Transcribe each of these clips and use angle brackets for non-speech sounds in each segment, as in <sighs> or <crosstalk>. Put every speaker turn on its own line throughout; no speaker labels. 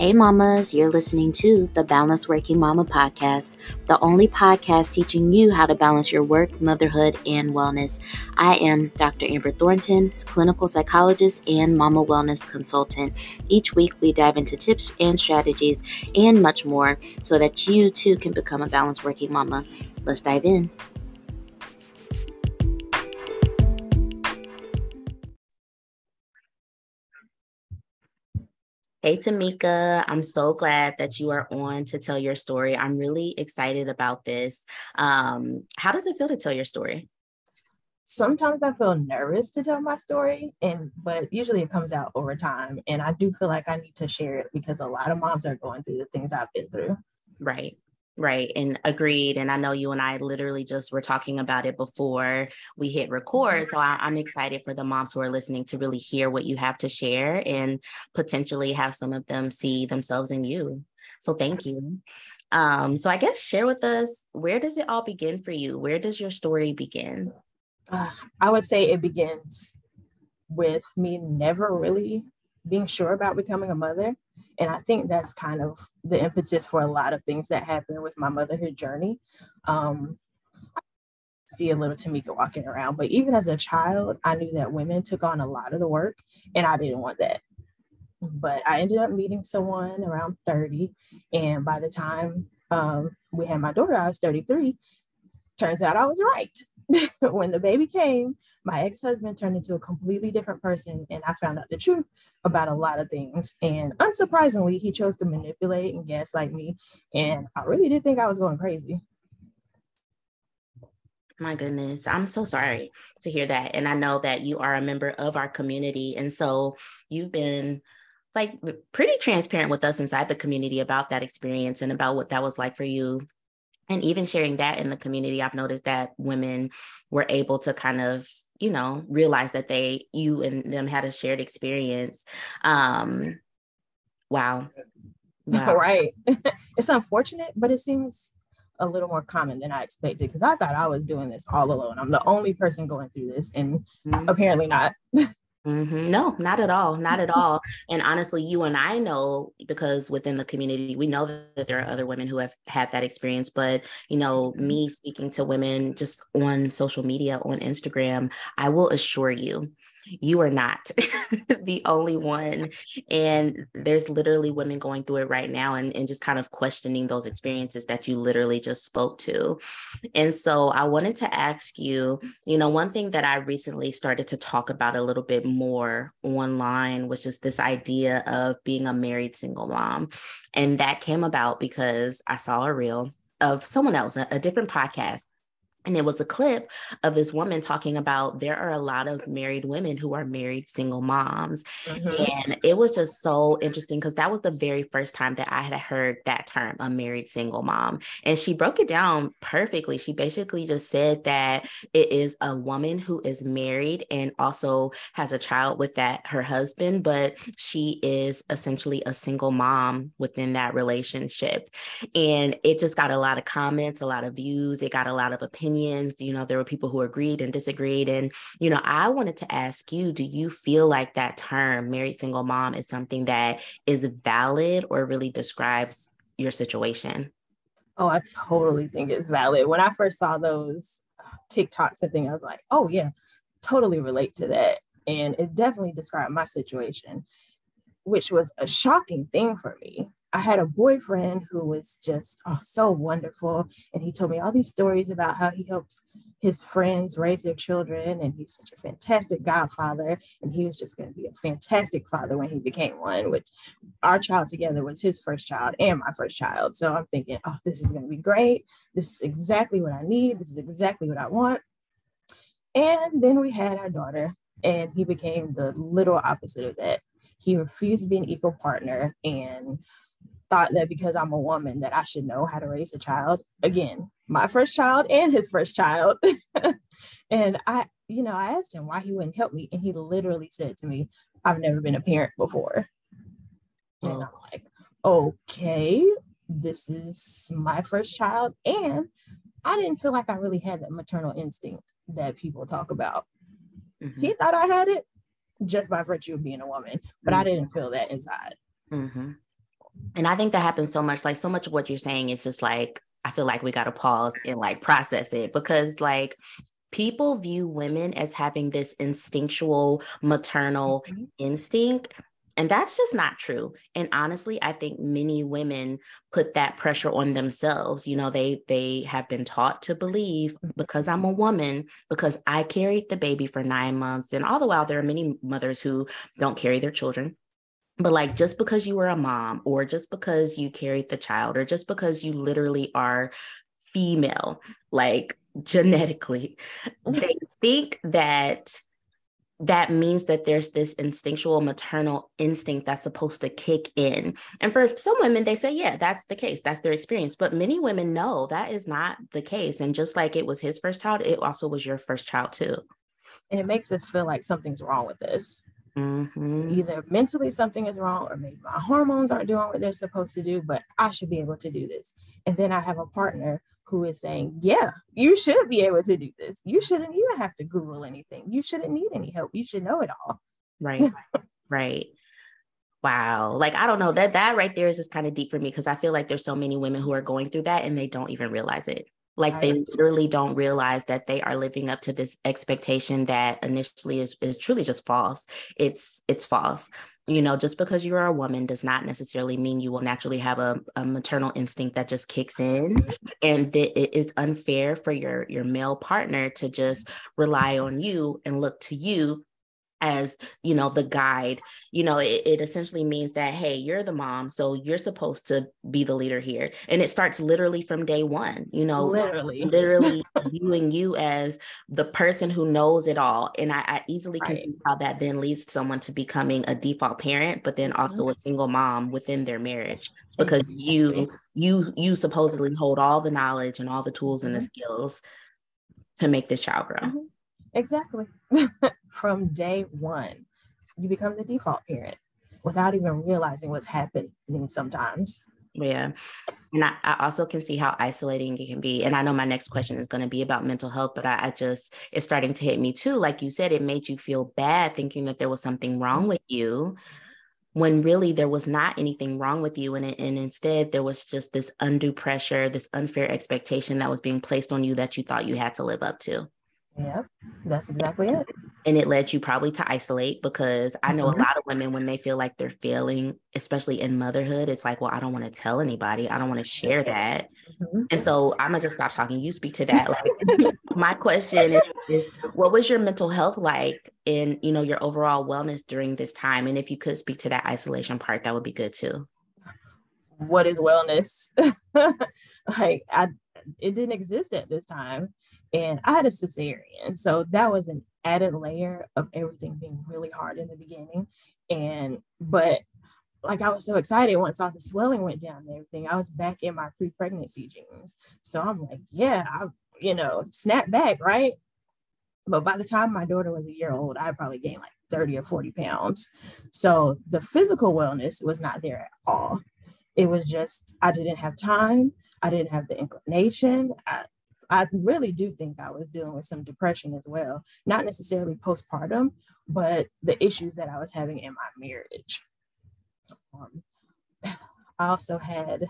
Hey, mamas, you're listening to the Balanced Working Mama podcast, the only podcast teaching you how to balance your work, motherhood, and wellness. I am Dr. Amber Thornton, clinical psychologist and mama wellness consultant. Each week, we dive into tips and strategies and much more so that you too can become a balanced working mama. Let's dive in. Hey, Tamika, I'm so glad that you are on to tell your story. I'm really excited about this. Um, how does it feel to tell your story?
Sometimes I feel nervous to tell my story, and but usually it comes out over time. And I do feel like I need to share it because a lot of moms are going through the things I've been through.
Right. Right. And agreed. And I know you and I literally just were talking about it before we hit record. So I, am excited for the moms who are listening to really hear what you have to share and potentially have some of them see themselves in you. So thank you. Um, so I guess share with us where does it all begin for you? Where does your story begin?
Uh, I would say it begins with me never really being sure about becoming a mother. And I think that's kind of the impetus for a lot of things that happen with my motherhood journey. Um, I see a little Tamika walking around, but even as a child, I knew that women took on a lot of the work, and I didn't want that. But I ended up meeting someone around 30, and by the time um, we had my daughter, I was 33. Turns out I was right. <laughs> when the baby came, my ex-husband turned into a completely different person and I found out the truth about a lot of things. And unsurprisingly, he chose to manipulate and gaslight me. And I really did think I was going crazy.
My goodness, I'm so sorry to hear that. And I know that you are a member of our community. And so you've been like pretty transparent with us inside the community about that experience and about what that was like for you and even sharing that in the community i've noticed that women were able to kind of you know realize that they you and them had a shared experience. Um wow, <laughs>
wow. right. <laughs> It's unfortunate but it seems a little more common than i expected because i thought i was doing this all alone. I'm the only person going through this and mm-hmm. apparently not <laughs>
Mm-hmm. No, not at all. Not at all. And honestly, you and I know because within the community, we know that there are other women who have had that experience. But, you know, mm-hmm. me speaking to women just on social media, on Instagram, I will assure you you are not <laughs> the only one. And there's literally women going through it right now and, and just kind of questioning those experiences that you literally just spoke to. And so I wanted to ask you, you know, one thing that I recently started to talk about a little bit more online was just this idea of being a married single mom. And that came about because I saw a reel of someone else, a, a different podcast and it was a clip of this woman talking about there are a lot of married women who are married single moms. Mm-hmm. And it was just so interesting because that was the very first time that I had heard that term, a married single mom. And she broke it down perfectly. She basically just said that it is a woman who is married and also has a child with that her husband, but she is essentially a single mom within that relationship. And it just got a lot of comments, a lot of views, it got a lot of opinions opinions. You know, there were people who agreed and disagreed. And, you know, I wanted to ask you do you feel like that term, married single mom, is something that is valid or really describes your situation?
Oh, I totally think it's valid. When I first saw those TikToks and things, I was like, oh, yeah, totally relate to that. And it definitely described my situation, which was a shocking thing for me I had a boyfriend who was just oh, so wonderful. And he told me all these stories about how he helped his friends raise their children. And he's such a fantastic godfather. And he was just going to be a fantastic father when he became one, which our child together was his first child and my first child. So I'm thinking, oh, this is going to be great. This is exactly what I need. This is exactly what I want. And then we had our daughter, and he became the literal opposite of that. He refused to be an equal partner and thought that because I'm a woman that I should know how to raise a child. Again, my first child and his first child. <laughs> and I, you know, I asked him why he wouldn't help me. And he literally said to me, I've never been a parent before. And I'm like, okay, this is my first child. And I didn't feel like I really had that maternal instinct that people talk about. Mm-hmm. He thought I had it just by virtue of being a woman, but mm-hmm. I didn't feel that inside. Mm-hmm.
And I think that happens so much. Like so much of what you're saying is just like, I feel like we got to pause and like process it because like people view women as having this instinctual maternal mm-hmm. instinct and that's just not true and honestly i think many women put that pressure on themselves you know they they have been taught to believe because i'm a woman because i carried the baby for 9 months and all the while there are many mothers who don't carry their children but like just because you were a mom or just because you carried the child or just because you literally are female like genetically <laughs> mm-hmm. they think that that means that there's this instinctual maternal instinct that's supposed to kick in. And for some women, they say, yeah, that's the case. That's their experience. But many women know that is not the case. And just like it was his first child, it also was your first child too.
And it makes us feel like something's wrong with this. Mm-hmm. Either mentally something is wrong, or maybe my hormones aren't doing what they're supposed to do, but I should be able to do this. And then I have a partner who is saying, Yeah, you should be able to do this. You shouldn't even have to Google anything. You shouldn't need any help. You should know it all.
Right. right. Wow. Like I don't know that that right there is just kind of deep for me because I feel like there's so many women who are going through that and they don't even realize it. Like they literally don't realize that they are living up to this expectation that initially is, is truly just false. It's it's false you know just because you're a woman does not necessarily mean you will naturally have a, a maternal instinct that just kicks in and that it is unfair for your your male partner to just rely on you and look to you as you know the guide you know it, it, essentially means that hey you're the mom so you're supposed to be the leader here and it starts literally from day one you know
literally
literally <laughs> viewing you as the person who knows it all and i, I easily right. can see how that then leads someone to becoming a default parent but then also mm-hmm. a single mom within their marriage because exactly. you you you supposedly hold all the knowledge and all the tools and mm-hmm. the skills to make this child grow mm-hmm.
Exactly. <laughs> From day one, you become the default parent without even realizing what's happening sometimes.
Yeah. And I, I, also can see how isolating it can be. And I know my next question is going to be about mental health, but I, I, just, it's starting to hit me too. Like you said, it made you feel bad thinking that there was something wrong with you when really there was not anything wrong with you. And, and instead, there was just this undue pressure, this unfair expectation that was being placed on you that you thought you had to live up to.
Yeah, that's exactly it.
And it led you probably to isolate because I know mm-hmm. a lot of women, when they feel like they're failing, especially in motherhood, it's like, well, I don't want to tell anybody. I don't want to share that. Mm-hmm. And so I'm going to just stop talking. You speak to that. Like, <laughs> my question is, is, what was your mental health like in, you know, your overall wellness during this time? And if you could speak to that isolation part, that would be good too.
What is wellness? <laughs> like, I, it didn't exist at this time and I had a cesarean. So that was an added layer of everything being really hard in the beginning. And, but like I was so excited once all the swelling went down and everything. I was back in my pre pregnancy jeans. So I'm like, yeah, I, you know, snap back, right? But by the time my daughter was a year old, I probably gained like 30 or 40 pounds. So the physical wellness was not there at all. It was just, I didn't have time. I didn't have the inclination. I, I really do think I was dealing with some depression as well, not necessarily postpartum, but the issues that I was having in my marriage. Um, I also had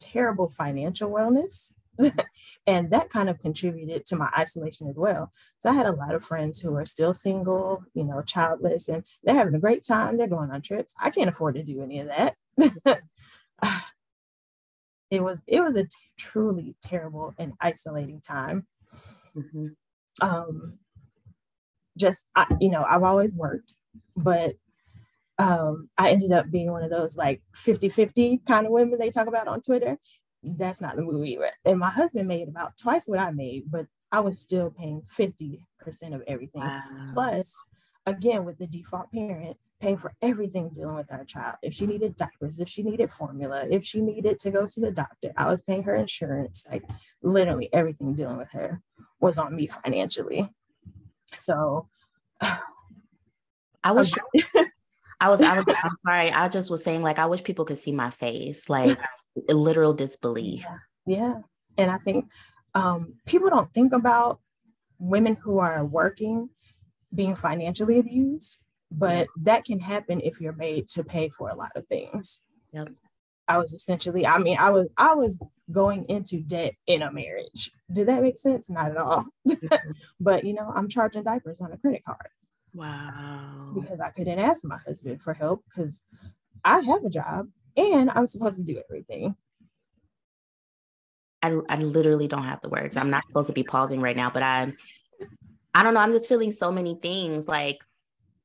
terrible financial wellness. <laughs> and that kind of contributed to my isolation as well. So I had a lot of friends who are still single, you know, childless, and they're having a great time. They're going on trips. I can't afford to do any of that. <laughs> it was it was a t- truly terrible and isolating time mm-hmm. um just I, you know i've always worked but um i ended up being one of those like 50 50 kind of women they talk about on twitter that's not the movie and my husband made about twice what i made but i was still paying 50% of everything wow. plus again with the default parent paying for everything dealing with our child. If she needed diapers, if she needed formula, if she needed to go to the doctor, I was paying her insurance. Like literally everything dealing with her was on me financially. So <sighs>
I was I was I was I'm sorry. I just was saying like I wish people could see my face, like <laughs> literal disbelief.
Yeah. yeah. And I think um, people don't think about women who are working being financially abused but that can happen if you're made to pay for a lot of things.
Yep.
I was essentially, I mean, I was I was going into debt in a marriage. Did that make sense? Not at all. <laughs> But you know, I'm charging diapers on a credit card.
Wow.
Because I couldn't ask my husband for help because I have a job and I'm supposed to do everything.
I, I literally don't have the words. I'm not supposed to be pausing right now, but I'm I don't know. I'm just feeling so many things. Like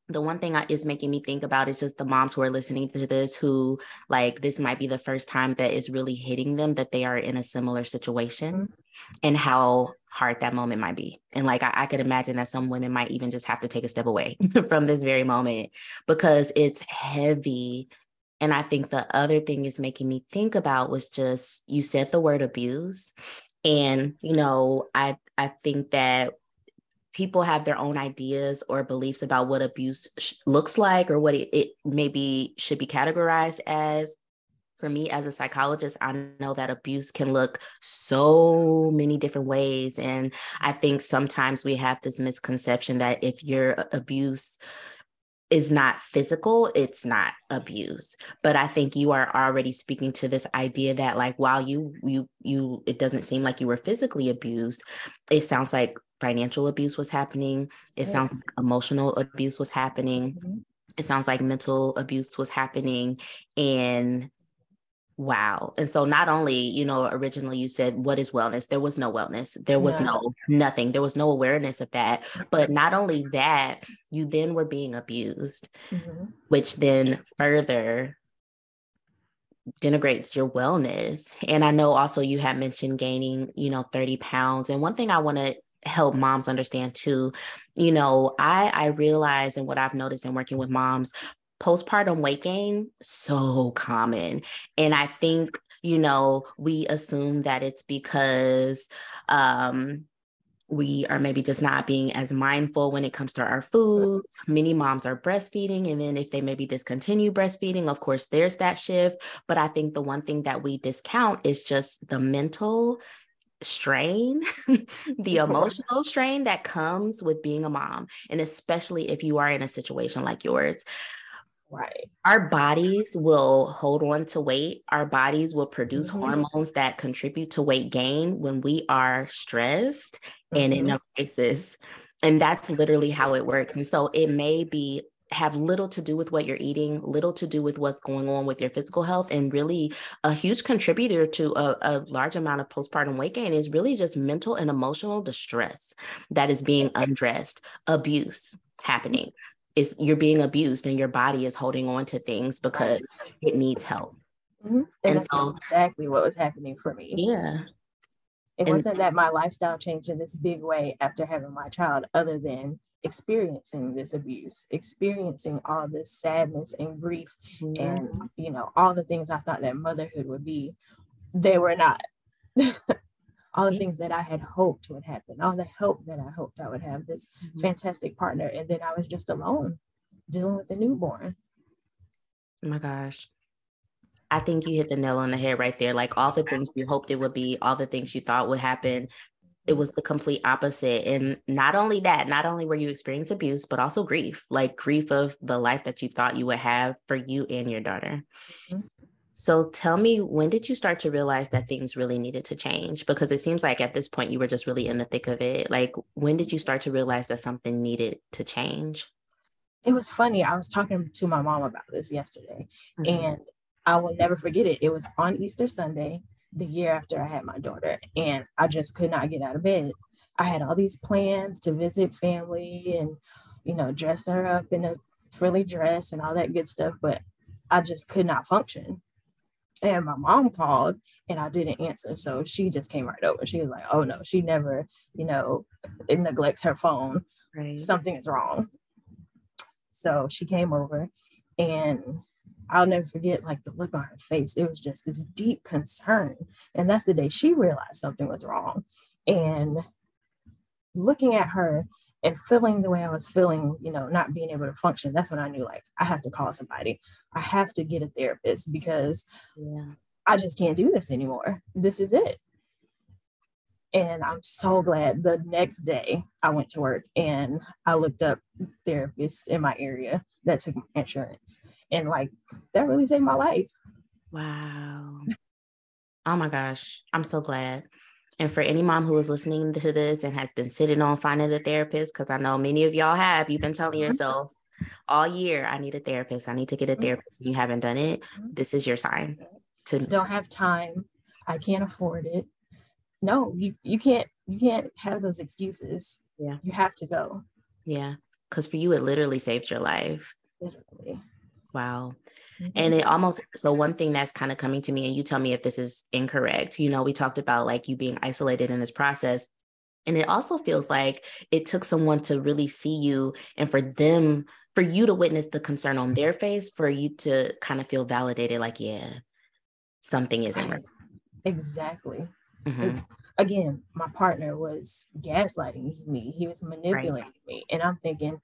the one thing is making me think about is just the moms who are listening to this who like this might be the first time that is really hitting them that they are in a similar situation mm-hmm. and how hard that moment might be. And like I, I could imagine that some women might even just have to take a step away <laughs> from this very moment because it's heavy. And i think the other thing is making me think about was just you said the word abuse. And you know i i think that people have their own ideas or beliefs about what abuse sh- looks like or what it, it maybe should be categorized as. For me as a psychologist i know that abuse can look so many different ways and i think sometimes we have this misconception that if your abuse is not physical it's not abuse. But i think you are already speaking to this idea that like while you you you it doesn't seem like you were physically abused it sounds like financial abuse was happening. It yes. sounds like emotional abuse was happening. Mm-hmm. It sounds like mental abuse was happening. And wow. And so not only, you know, originally you said, what is wellness? There was no wellness. There was no, no nothing. There was no awareness of that. But not only that, you then were being abused, mm-hmm. which then further denigrates your wellness. And I know also you had mentioned gaining, you know, 30 pounds. And one thing I want to help moms understand too you know i i realize and what i've noticed in working with moms postpartum weight gain so common and i think you know we assume that it's because um we are maybe just not being as mindful when it comes to our foods. Many moms are breastfeeding. And then if they maybe discontinue breastfeeding, of course, there's that shift. But I think the one thing that we discount is just the mental strain, <laughs> the emotional strain that comes with being a mom, and especially if you are in a situation like yours.
Right.
Our bodies will hold on to weight. Our bodies will produce mm-hmm. hormones that contribute to weight gain when we are stressed mm-hmm. and in mm-hmm. a crisis. And that's literally how it works. And so it may be have little to do with what you're eating, little to do with what's going on with your physical health. And really, a huge contributor to a, a, large amount of postpartum weight gain is really just mental and emotional distress that is being undressed, abuse happening. Is you're being abused and your body is holding on to things because it needs help.
Mm-hmm. And, and that's so, exactly what was happening for me.
Yeah.
It and, wasn't that my lifestyle changed in this big way after having my child, other than experiencing this abuse, experiencing all this sadness and grief mm-hmm. and you know all the things I thought that motherhood would be, they were not. <laughs> all the things that I had hoped would happen, all the help that I hoped I would have, this mm-hmm. fantastic partner, and then I was just alone dealing with the newborn.
Oh my gosh. I think you hit the nail on the head right there. Like all the things you hoped it would be, all the things you thought would happen, it was the complete opposite. And not only that, not only were you experiencing abuse, but also grief, like grief of the life that you thought you would have for you and your daughter. Mm-hmm. So tell me, when did you start to realize that things really needed to change? Because it seems like at this point you were just really in the thick of it. Like, when did you start to realize that something needed to change?
It was funny. I was talking to my mom about this yesterday, mm-hmm. and I will never forget it. It was on Easter Sunday the year after I had my daughter, and I just could not get out of bed. I had all these plans to visit family and, you know, dress her up in a frilly dress and all that good stuff, but I just could not function. And my mom called and I didn't answer. So she just came right over. She was like, oh no, she never, you know, it neglects her phone. Right. Something is wrong. So she came over and I'll never forget like the look on her face. It was just this deep concern. And that's the day she realized something was wrong. And looking at her and feeling the way I was feeling, you know, not being able to function, that's when I knew like I have to call somebody. I have to get a therapist because yeah. I just can't do this anymore. This is it. And I'm so glad the next day I went to work and I looked up therapists in my area that took my insurance. And like that really saved my life.
Wow. Oh my gosh. I'm so glad. And for any mom who is listening to this and has been sitting on finding a therapist, because I know many of y'all have, you've been telling mm-hmm. yourself all year, I need a therapist. I need to get a mm-hmm. therapist. You haven't done it. Mm-hmm. This is your sign
to don't have time. I can't afford it. No, you, you can't you can't have those excuses.
Yeah.
You have to go.
Yeah. Cause for you, it literally saved your life.
Literally.
Wow. Mm-hmm. And it almost so one thing that's kind of coming to me, and you tell me if this is incorrect. You know, we talked about like you being isolated in this process. And it also feels like it took someone to really see you and for them, for you to witness the concern on their face, for you to kind of feel validated, like, yeah, something isn't right.
Exactly. Mm-hmm. Again, my partner was gaslighting me, he was manipulating right. me. And I'm thinking,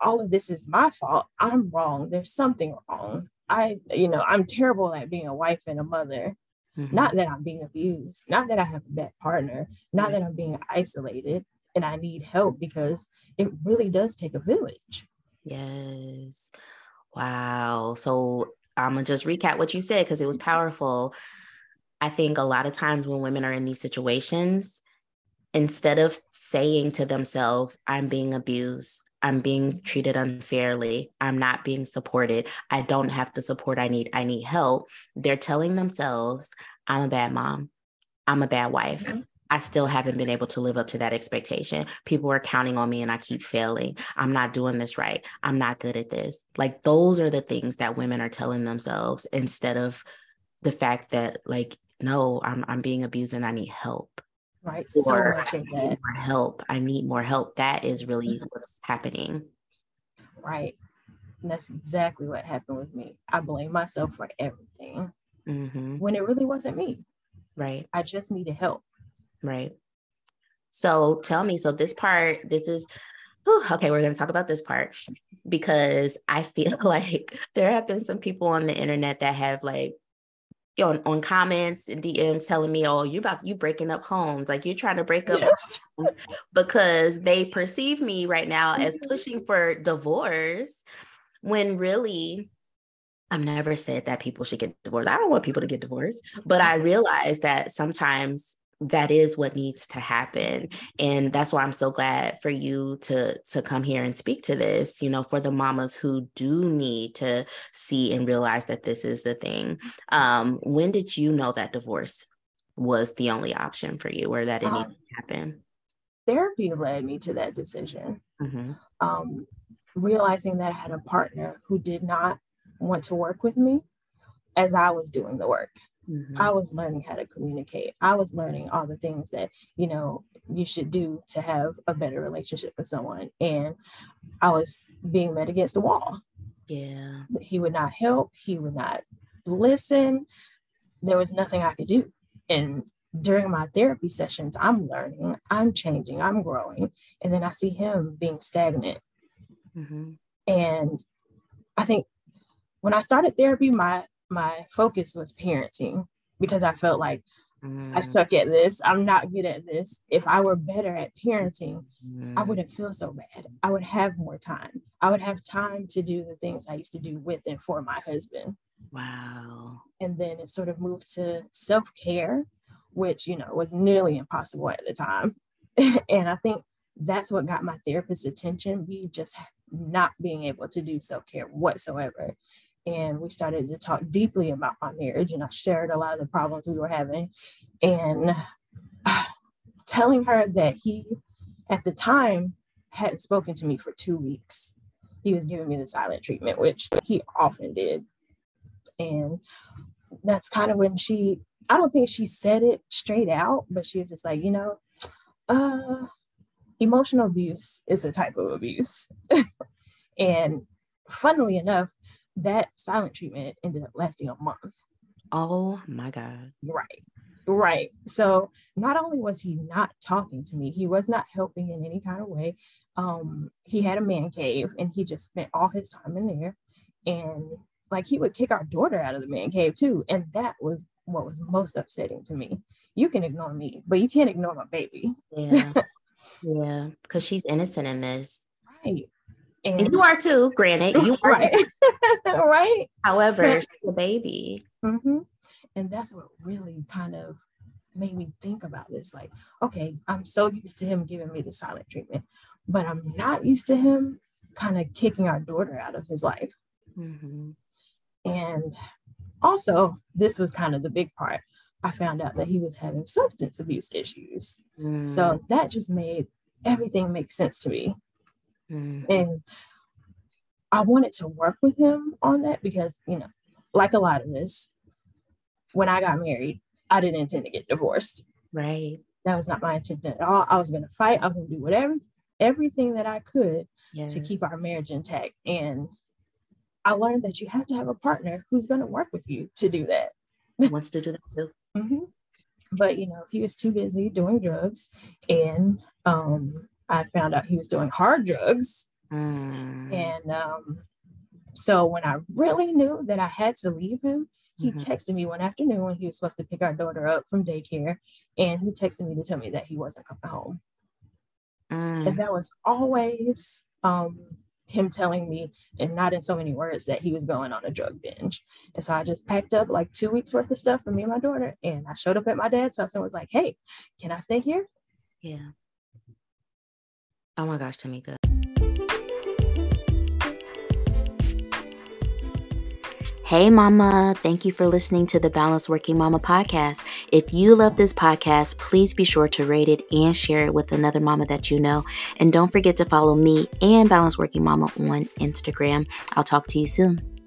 all of this is my fault. I'm wrong. There's something wrong. I, you know, I'm terrible at being a wife and a mother. Mm-hmm. Not that I'm being abused, not that I have a bad partner, not that I'm being isolated and I need help because it really does take a village.
Yes. Wow. So I'm going to just recap what you said because it was powerful. I think a lot of times when women are in these situations, instead of saying to themselves, I'm being abused, I'm being treated unfairly. I'm not being supported. I don't have the support I need. I need help. They're telling themselves, I'm a bad mom. I'm a bad wife. Mm-hmm. I still haven't been able to live up to that expectation. People are counting on me and I keep failing. I'm not doing this right. I'm not good at this. Like, those are the things that women are telling themselves instead of the fact that, like, no, I'm, I'm being abused and I need help
right so much of that
more help i need more help that is really mm-hmm. what's happening.
Right and that's exactly what happened with me i blame myself for everything. Mm-hmm. when it really wasn't me.
Right.
I just needed help.
Right. So tell me so this part this is whew, okay we're going to talk about this part because i feel <laughs> like there have been some people on the internet that have like on, on comments and DMs telling me, oh, you're about you breaking up homes, like you're trying to break up yes. <laughs> because they perceive me right now as mm-hmm. pushing for divorce when really I've never said that people should get divorced. I don't want people to get divorced, but I realize that sometimes that is what needs to happen and that's why i'm so glad for you to to come here and speak to this you know for the mamas who do need to see and realize that this is the thing. Um when did you know that divorce was the only option for you or that it um, needed to happen?
therapy led me to that decision. Mm-hmm. um realizing that i had a partner who did not want to work with me as i was doing the work Mm-hmm. I was learning how to communicate. I was learning all the things that, you know, you should do to have a better relationship with someone. And I was being met against the wall.
Yeah.
He would not help, he would not listen. There was nothing I could do. And during my therapy sessions, I'm learning, I'm changing, I'm growing. And then I see him being stagnant. Mm-hmm. And I think when I started therapy, my my focus was parenting because I felt like mm. I suck at this. I'm not good at this. If I were better at parenting, mm. I wouldn't feel so bad. I would have more time. I would have time to do the things I used to do with and for my husband.
Wow.
And then it sort of moved to self care, which, you know, was nearly impossible at the time. <laughs> and I think that's what got my therapist's attention, me just not being able to do self care whatsoever and we started to talk deeply about my marriage and i shared a lot of the problems we were having. And <sighs> telling her that he at the time hadn't spoken to me for two weeks. He was giving me the silent treatment which he often did. And that's kind of when she i don't think she said it straight out but she was just like you know uh emotional abuse is a type of abuse. <laughs> And funnily enough that silent treatment ended up lasting a month.
Oh my God.
Right. Right. So not only was he not talking to me, he was not helping in any kind of way. Um, he had a man cave and he just spent all his time in there. And like he would kick our daughter out of the man cave too. And that was what was most upsetting to me. You can ignore me, but you can't ignore my baby.
Yeah. <laughs> yeah. Because she's innocent in this.
Right.
And, and you are too, granted. You are
right. <laughs> right.
However, the baby.
Mm-hmm. And that's what really kind of made me think about this. Like, okay, I'm so used to him giving me the silent treatment, but I'm not used to him kind of kicking our daughter out of his life. Mm-hmm. And also, this was kind of the big part. I found out that he was having substance abuse issues. Mm. So that just made everything make sense to me. Mm. And I wanted to work with him on that because, you know, like a lot of us, when I got married, I didn't intend to get divorced.
Right.
That was not my intention at all. I was going to fight. I was going to do whatever, everything that I could yeah. to keep our marriage intact. And I learned that you have to have a partner who's going to work with you to do that.
Wants to do that too. <laughs>
mm-hmm. But you know, he was too busy doing drugs, and um, I found out he was doing hard drugs. Mm. And um, so when I really knew that I had to leave him, he mm-hmm. texted me one afternoon when he was supposed to pick our daughter up from daycare, and he texted me to tell me that he wasn't coming home. Mm. And that was always um, him telling me, and not in so many words, that he was going on a drug binge. And so I just packed up like two weeks worth of stuff for me and my daughter, and I showed up at my dad's house and was like, "Hey, can I stay here?"
Yeah. Oh my gosh, Tamika. Hey, Mama. Thank you for listening to the Balanced Working Mama podcast. If you love this podcast, please be sure to rate it and share it with another mama that you know. And don't forget to follow me and Balanced Working Mama on Instagram. I'll talk to you soon.